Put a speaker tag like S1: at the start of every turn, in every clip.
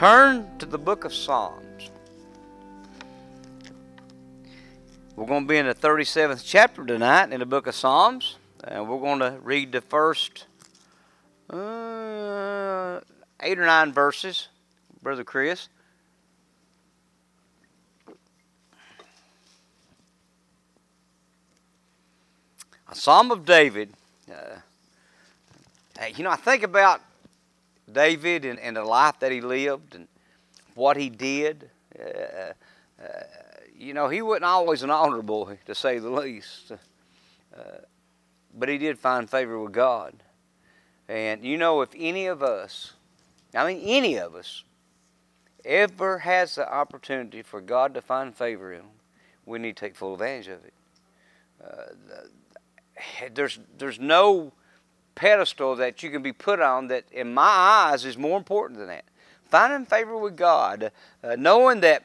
S1: Turn to the book of Psalms. We're going to be in the 37th chapter tonight in the book of Psalms, and we're going to read the first uh, eight or nine verses, Brother Chris. A Psalm of David. Uh, you know, I think about David and, and the life that he lived and what he did. Uh, uh, you know, he wasn't always an altar boy, to say the least. Uh, but he did find favor with God. And you know, if any of us, I mean, any of us, ever has the opportunity for God to find favor in, we need to take full advantage of it. Uh, there's, there's no pedestal that you can be put on that, in my eyes, is more important than that. Finding favor with God, uh, knowing that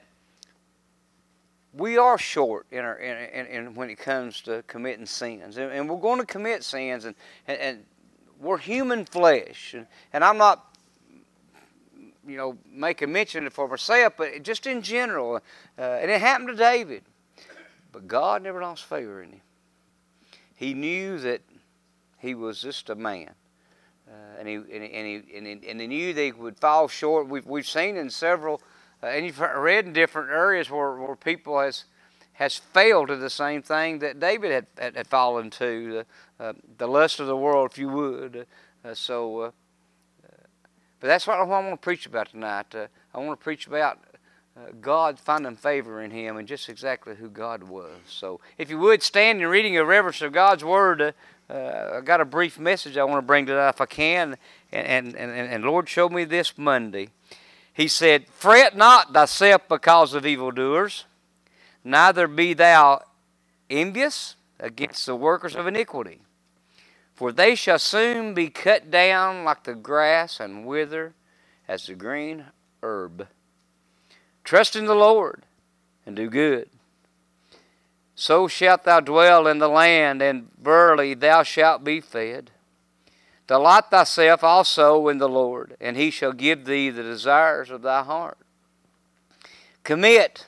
S1: we are short in, our, in, in, in, when it comes to committing sins, and, and we're going to commit sins, and, and, and we're human flesh, and, and I'm not you know, making mention of it for myself, but just in general. Uh, and it happened to David. But God never lost favor in him. He knew that he was just a man. Uh, and, he, and, he, and, he, and, he, knew they would fall short. We've, we've seen in several, uh, and you've read in different areas where, where people has, has failed to the same thing that David had, had, had fallen to, the, uh, the lust of the world, if you would. Uh, so, uh, but that's what I want to preach about tonight. Uh, I want to preach about God finding favor in him and just exactly who God was. So, if you would stand in reading a reverence of God's Word, uh, I got a brief message I want to bring to that if I can. And, and, and, and Lord showed me this Monday. He said, Fret not thyself because of evildoers, neither be thou envious against the workers of iniquity. For they shall soon be cut down like the grass and wither as the green herb. Trust in the Lord and do good so shalt thou dwell in the land, and verily thou shalt be fed. Delight thyself also in the Lord, and he shall give thee the desires of thy heart. Commit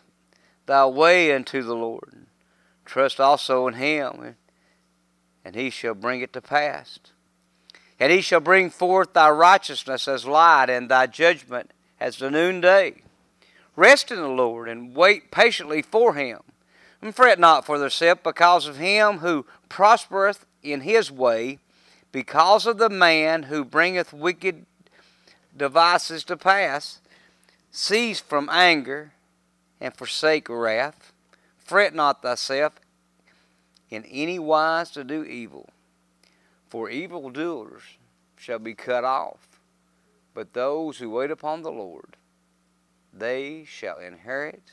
S1: thy way unto the Lord. Trust also in him, and he shall bring it to pass. And he shall bring forth thy righteousness as light, and thy judgment as the noonday. Rest in the Lord, and wait patiently for him. And fret not for thyself because of him who prospereth in his way, because of the man who bringeth wicked devices to pass. Cease from anger and forsake wrath. Fret not thyself in any wise to do evil, for evildoers shall be cut off. But those who wait upon the Lord, they shall inherit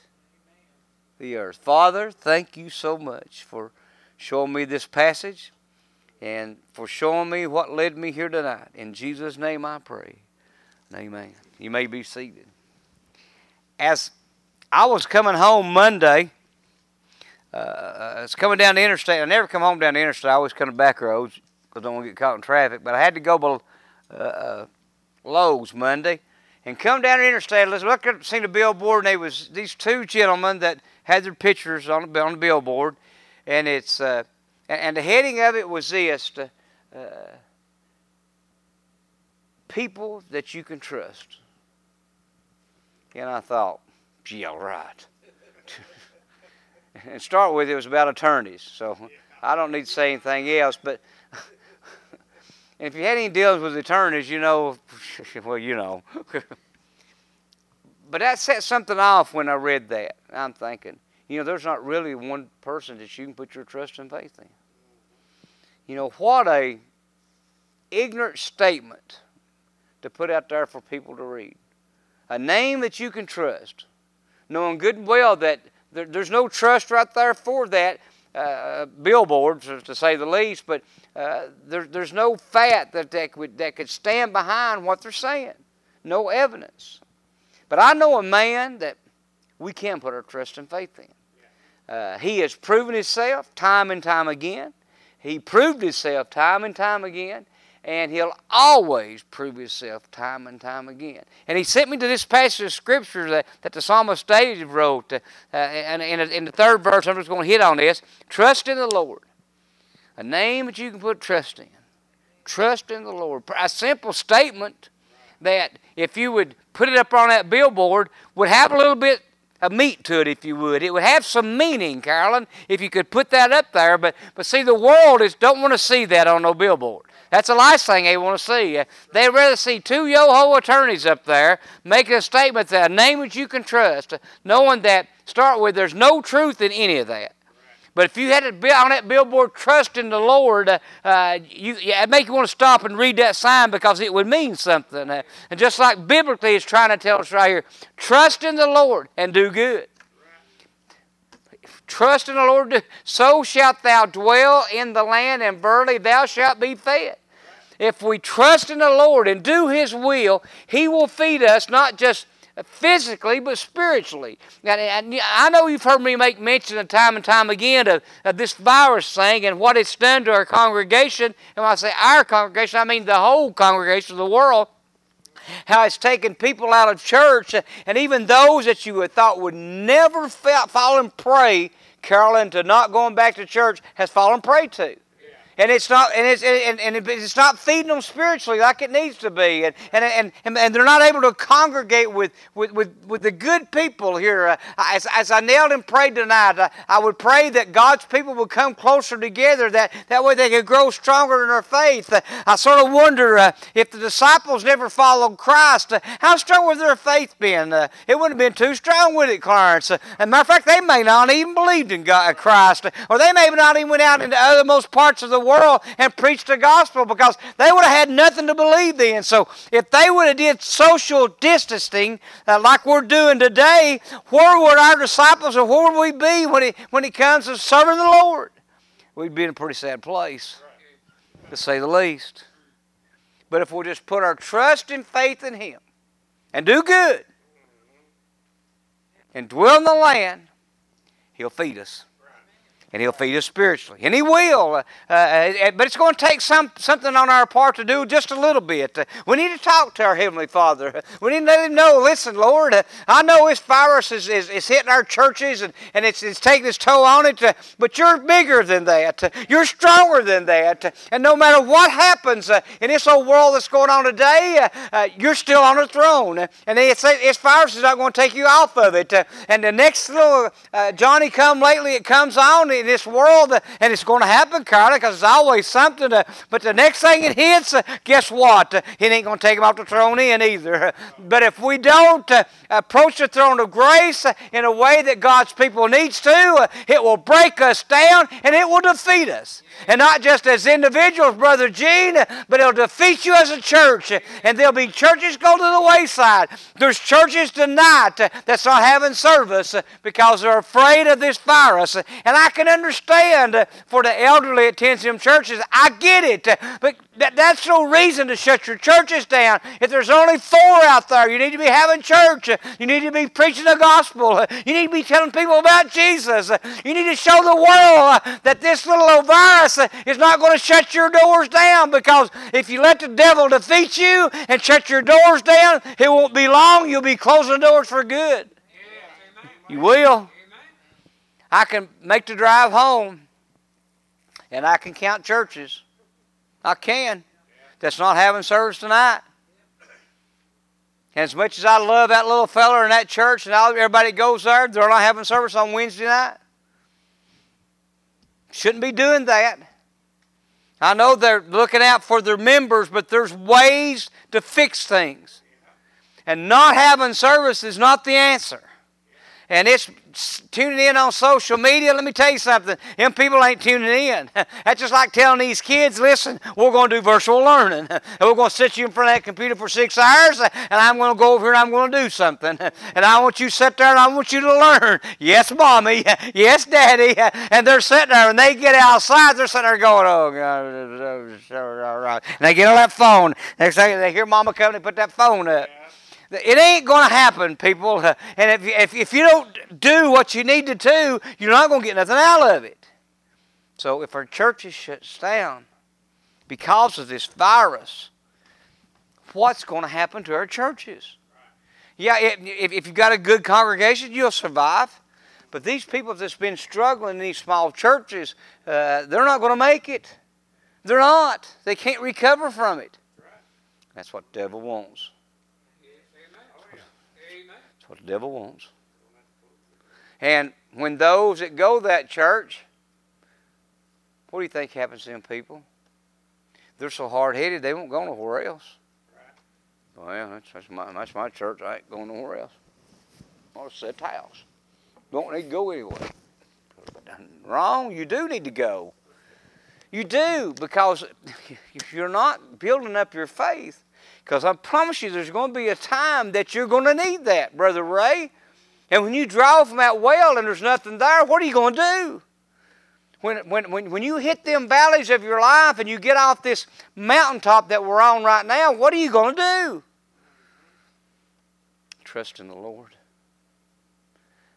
S1: the earth. Father, thank you so much for showing me this passage and for showing me what led me here tonight. In Jesus' name I pray. Amen. You may be seated. As I was coming home Monday, uh, I was coming down the interstate. I never come home down the interstate. I always come to back roads because I don't want to get caught in traffic. But I had to go below uh, uh, Lowe's Monday and come down the interstate. Let's look at seen a billboard, and there was these two gentlemen that had their pictures on the, on the billboard, and it's uh, and, the heading of it was this: uh, people that you can trust. And I thought, gee, all right. and start with it was about attorneys, so I don't need to say anything else, but. if you had any dealings with attorneys, you know, well, you know. But that set something off when I read that. I'm thinking, you know, there's not really one person that you can put your trust and faith in. You know, what a ignorant statement to put out there for people to read. A name that you can trust, knowing good and well that there, there's no trust right there for that uh, billboard, to say the least, but uh, there, there's no fat that, that, could, that could stand behind what they're saying. No evidence. But I know a man that we can put our trust and faith in. Uh, he has proven himself time and time again. He proved himself time and time again. and he'll always prove himself time and time again. And he sent me to this passage of scripture that, that the psalmist David wrote. Uh, and in, in the third verse, I'm just going to hit on this. Trust in the Lord. A name that you can put trust in. Trust in the Lord. A simple statement that if you would put it up on that billboard would have a little bit of meat to it, if you would. It would have some meaning, Carolyn, if you could put that up there. But, but see, the world is don't want to see that on no billboard. That's the last thing they want to see. They'd rather see two yo-ho attorneys up there making a statement that a name that you can trust, knowing that, start with, there's no truth in any of that. But if you had it on that billboard, trust in the Lord, uh, uh, it make you want to stop and read that sign because it would mean something. Uh, and just like biblically it's trying to tell us right here, trust in the Lord and do good. Trust in the Lord, so shalt thou dwell in the land, and verily thou shalt be fed. If we trust in the Lord and do His will, He will feed us not just physically, but spiritually. I know you've heard me make mention of time and time again of, of, this virus thing and what it's done to our congregation. And when I say our congregation, I mean the whole congregation of the world. How it's taken people out of church, and even those that you had thought would never fall and pray, Carolyn, to not going back to church, has fallen prey to and it's not and it's and, and it's not feeding them spiritually like it needs to be. And and and, and they're not able to congregate with with, with, with the good people here. Uh, as, as I knelt and prayed tonight uh, I would pray that God's people would come closer together that that way they could grow stronger in their faith. Uh, I sort of wonder uh, if the disciples never followed Christ uh, how strong would their faith been? Uh, it wouldn't have been too strong with it Clarence? Uh, as a matter of fact they may not even believed in God, Christ or they may not even went out into other most parts of the world and preached the gospel because they would have had nothing to believe in. So if they would have did social distancing uh, like we're doing today, where would our disciples or where would we be when it, when it comes to serving the Lord? We'd be in a pretty sad place, to say the least. But if we'll just put our trust and faith in Him and do good and dwell in the land, He'll feed us and He'll feed us spiritually. And He will. Uh, uh, but it's going to take some, something on our part to do just a little bit. Uh, we need to talk to our Heavenly Father. We need to let Him know, listen, Lord, uh, I know this virus is, is, is, hitting our churches and, and it's, it's taking its toll on it, uh, but you're bigger than that. Uh, you're stronger than that. and no matter what happens in this old world that's going on today, you're still on the throne. and it's, this virus is not going to take you off of it. and the next little Johnny come lately, it comes on, in this world, and it's going to happen, Carla, because it's always something. To, but the next thing it hits, guess what? It ain't going to take him off the throne in either. But if we don't uh, approach the throne of grace in a way that God's people needs to, it will break us down and it will defeat us. And not just as individuals, Brother Gene, but it'll defeat you as a church. And there'll be churches go to the wayside. There's churches tonight that's not having service because they're afraid of this virus. And I can understand uh, for the elderly attends them churches. I get it. Uh, but that, that's no reason to shut your churches down. If there's only four out there, you need to be having church. Uh, you need to be preaching the gospel. You need to be telling people about Jesus. You need to show the world that this little old virus is not going to shut your doors down because if you let the devil defeat you and shut your doors down, it won't be long. You'll be closing doors for good. You will. I can make the drive home and I can count churches I can. That's not having service tonight. And as much as I love that little feller in that church and everybody goes there, they're not having service on Wednesday night. Shouldn't be doing that. I know they're looking out for their members, but there's ways to fix things. And not having service is not the answer. And it's tuning in on social media, let me tell you something. Them people ain't tuning in. That's just like telling these kids, listen, we're going to do virtual learning. And we're going to sit you in front of that computer for six hours, and I'm going to go over here and I'm going to do something. And I want you to sit there and I want you to learn. Yes, mommy. Yes, daddy. And they're sitting there and they get outside, they're sitting there going, oh, God. And they get on that phone. Next thing they hear mama coming and put that phone up. It ain't going to happen, people. And if, if, if you don't do what you need to do, you're not going to get nothing out of it. So if our churches shuts down because of this virus, what's going to happen to our churches? Yeah, if, if you've got a good congregation, you'll survive. But these people that's been struggling in these small churches, uh, they're not going to make it. They're not. They can't recover from it. That's what the devil wants. The devil wants. And when those that go to that church, what do you think happens to them people? They're so hard headed they won't go nowhere else. Well, that's, that's, my, that's my church. I ain't going nowhere else. I'll sit house. Don't need to go anywhere. Wrong. You do need to go. You do because if you're not building up your faith, because I promise you there's going to be a time that you're going to need that, Brother Ray. And when you draw from that well and there's nothing there, what are you going to do? When, when, when, when you hit them valleys of your life and you get off this mountaintop that we're on right now, what are you going to do? Trust in the Lord.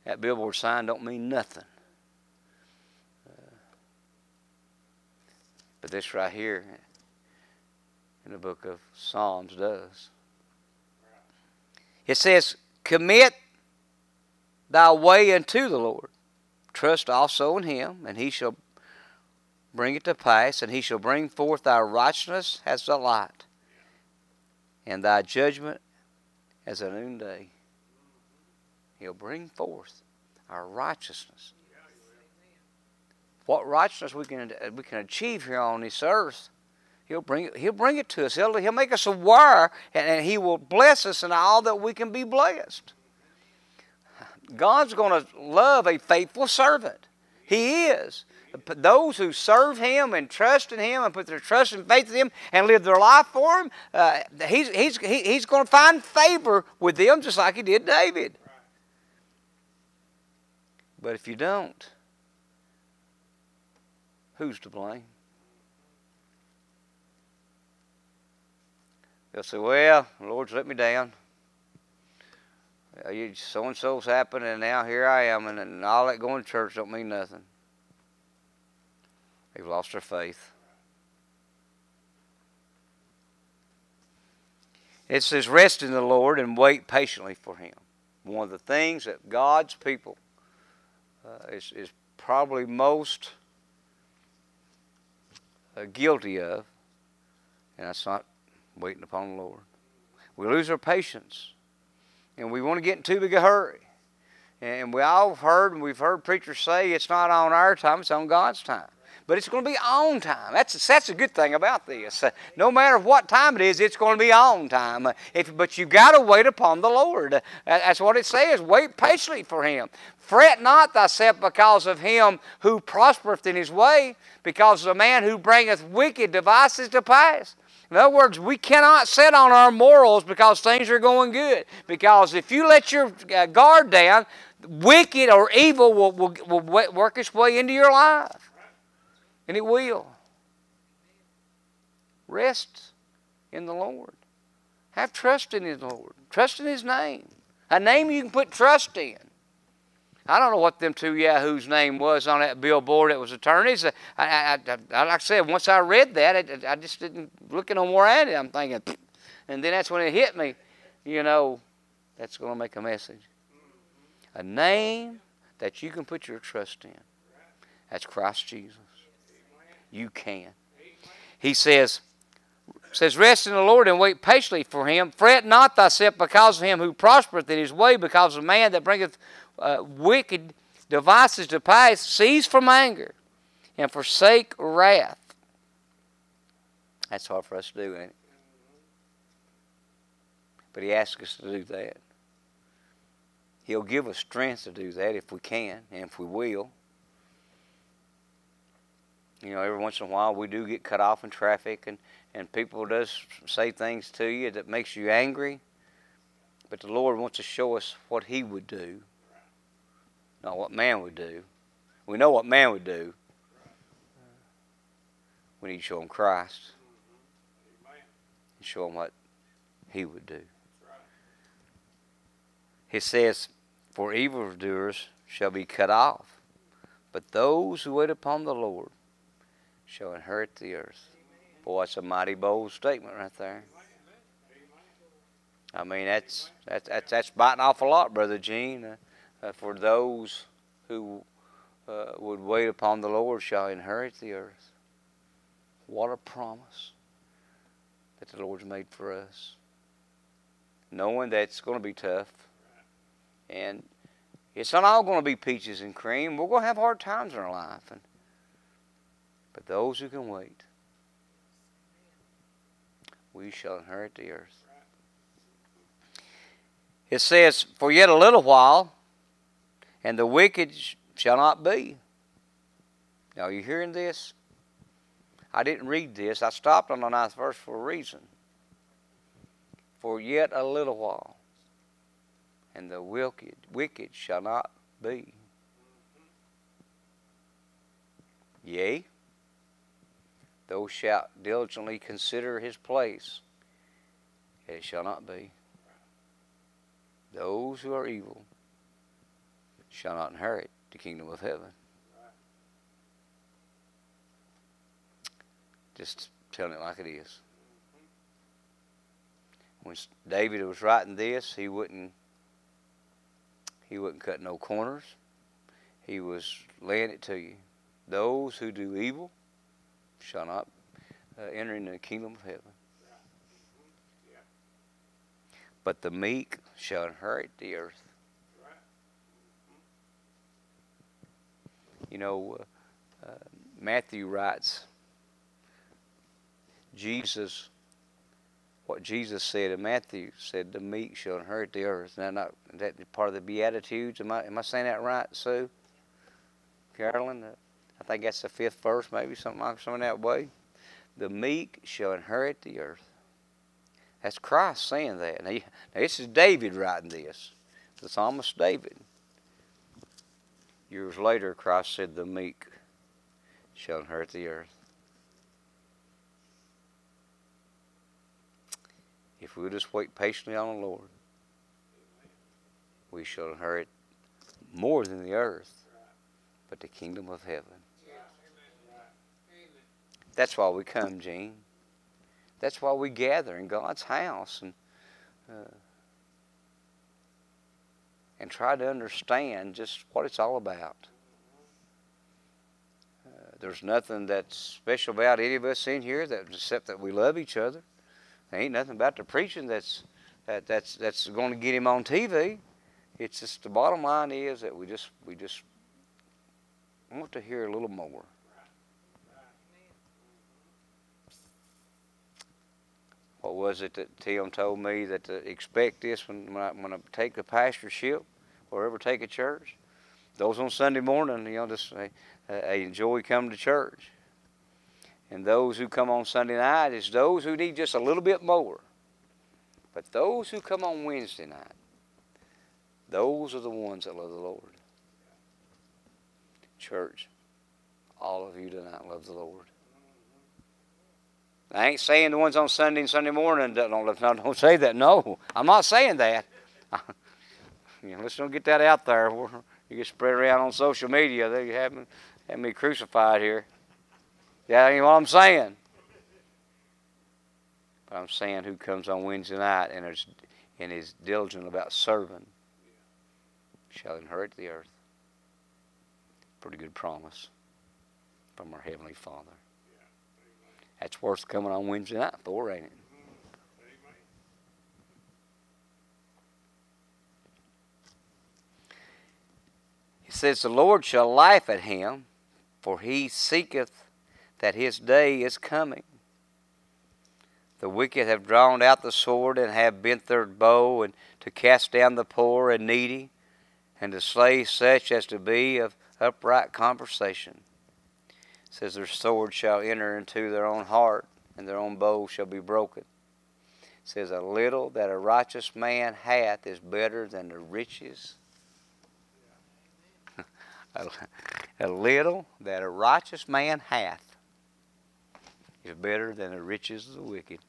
S1: That billboard sign don't mean nothing. Uh, but this right here in the book of Psalms does. It says, Commit thy way unto the Lord. Trust also in him, and he shall bring it to pass, and he shall bring forth thy righteousness as the light, and thy judgment as a noonday. He'll bring forth our righteousness. What righteousness we can we can achieve here on this earth, He'll bring it, He'll bring it to us. He'll, he'll make us aware, and, and He will bless us in all that we can be blessed. God's going to love a faithful servant. He is. Those who serve Him and trust in Him and put their trust and faith in Him and live their life for Him, uh, he's, he's, he, he's going to find favor with them just like He did David. But if you don't, who's to blame? They'll say, Well, the Lord's let me down. So and so's happened, and now here I am, and, all that going to church don't mean nothing. They've lost their faith. It says, Rest in the Lord and wait patiently for Him. One of the things that God's people uh, is, is probably most uh, guilty of, and that's not waiting upon the Lord. We lose our patience, and we want to get in too big a hurry. And we all have heard, and we've heard preachers say it's not on our time, it's on God's time but it's going to be on time. That's, that's a good thing about this. No matter what time it is, it's going to be on time. If, but you've got to wait upon the Lord. That's what it says. Wait patiently for Him. Fret not thyself because of him who prospereth in his way, because of the man who bringeth wicked devices to pass. In other words, we cannot sit on our morals because things are going good. Because if you let your uh, guard down, wicked or evil will, will, will work its way into your life. And it will. Rest in the Lord. Have trust in His Lord. Trust in His name. A name you can put trust in. I don't know what them two yahoos' name was on that billboard that was attorneys. I, I, I, like I said, once I read that, I, just didn't look no more at it. I'm thinking, and then that's when it hit me. You know, that's going to make a message. A name that you can put your trust in. That's Christ Jesus you can. He says, says, Rest in the Lord and wait patiently for him. Fret not thyself because of him who prospereth in his way, because of man that bringeth uh, wicked devices to pass. Cease from anger and forsake wrath. That's hard for us to do, ain't it? But he asks us to do that. He'll give us strength to do that if we can and if we will. You know, every once in a while we do get cut off in traffic and, and people does say things to you that makes you angry. But the Lord wants to show us what He would do, not what man would do. We know what man would do. We need to show him Christ and show him what He would do. He says, For evildoers shall be cut off, but those who wait upon the Lord shall inherit the earth. Boy, that's a mighty bold statement right there. I mean, that's that's that's, that's biting off a lot, brother Gene. Uh, for those who uh, would wait upon the Lord shall inherit the earth. What a promise that the Lord's made for us. Knowing that it's going to be tough, and it's not all going to be peaches and cream. We're going to have hard times in our life, and but those who can wait, we shall inherit the earth. It says, For yet a little while, and the wicked shall not be. Now, are you hearing this? I didn't read this. I stopped on the ninth verse for a reason. For yet a little while, and the wicked, wicked shall not be. Yea, thou shalt diligently consider his place, and it shall not be. Those who are evil shall not inherit the kingdom of heaven. Just telling it like it is. When David was writing this, he wouldn't he wouldn't cut no corners. He was laying it to you. Those who do evil shall not uh, enter into the kingdom of heaven. But the meek shall inherit the earth. You know, uh, Matthew writes, Jesus, what Jesus said in Matthew said, the meek shall inherit the earth. Now, not is that part of the Beatitudes? Am I, am I saying that right, Sue? Carolyn? Uh, I think that's the fifth verse, maybe something like something that way. The meek shall inherit the earth. That's Christ saying that. Now, now this is David writing this. The psalmist David. Years later, Christ said, The meek shall inherit the earth. If we just wait patiently on the Lord, we shall inherit more than the earth, but the kingdom of heaven. That's why we come, Gene. That's why we gather in God's house and uh, and try to understand just what it's all about. Uh, there's nothing that's special about any of us in here that except that we love each other. There ain't nothing about the preaching that's that, that's that's going to get him on TV. It's just the bottom line is that we just we just want to hear a little more. What was it that Tim told me that to expect this when, when I, when I take a pastorship or ever take a church? Those on Sunday morning, you know, just they, they enjoy coming to church. And those who come on Sunday night is those who need just a little bit more. But those who come on Wednesday night, those are the ones that love the Lord. Church, all of you tonight love the Lord. I ain't saying the ones on Sunday and Sunday morning don't, don't, say that. No, I'm not saying that. you know, let's don't get that out there. You get spread around on social media. They have me, have me crucified here. That ain't what I'm saying. But I'm saying who comes on Wednesday night and is, and is diligent about serving shall inherit the earth. Pretty good promise from our Heavenly Father. That's worth coming on Wednesday night for, ain't it? He says, The Lord shall laugh at him, for he seeketh that his day is coming. The wicked have drawn out the sword and have bent their bow and to cast down the poor and needy and to slay such as to be of upright conversation says their sword shall enter into their own heart and their own bow shall be broken. It says a little that a righteous man hath is better than the riches. A, a little that a righteous man hath is better than the riches of the wicked.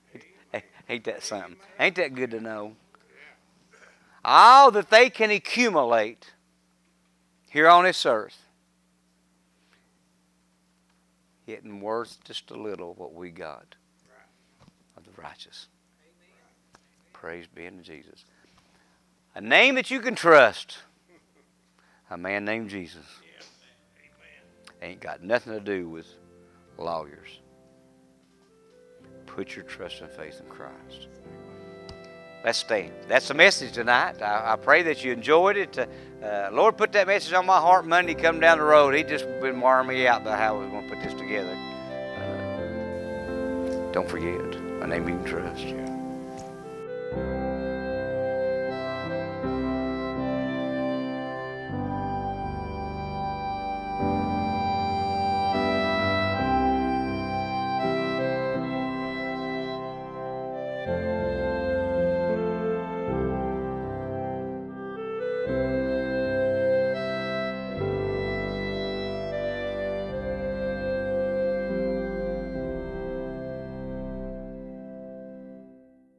S1: Ain't that something? Ain't that good to know? All that they can accumulate here on this earth isn't worth just a little what we got of the righteous. Praise be unto Jesus. A name that you can trust. A man named Jesus. Ain't got nothing to do with lawyers. Put your trust and faith in Christ. Let's stand. That's the message tonight. I, I pray that you enjoyed it. Uh, Lord put that message on my heart Monday come down the road. He just been wiring me out about how we're going to put this together. Uh, don't forget, my name you can trust.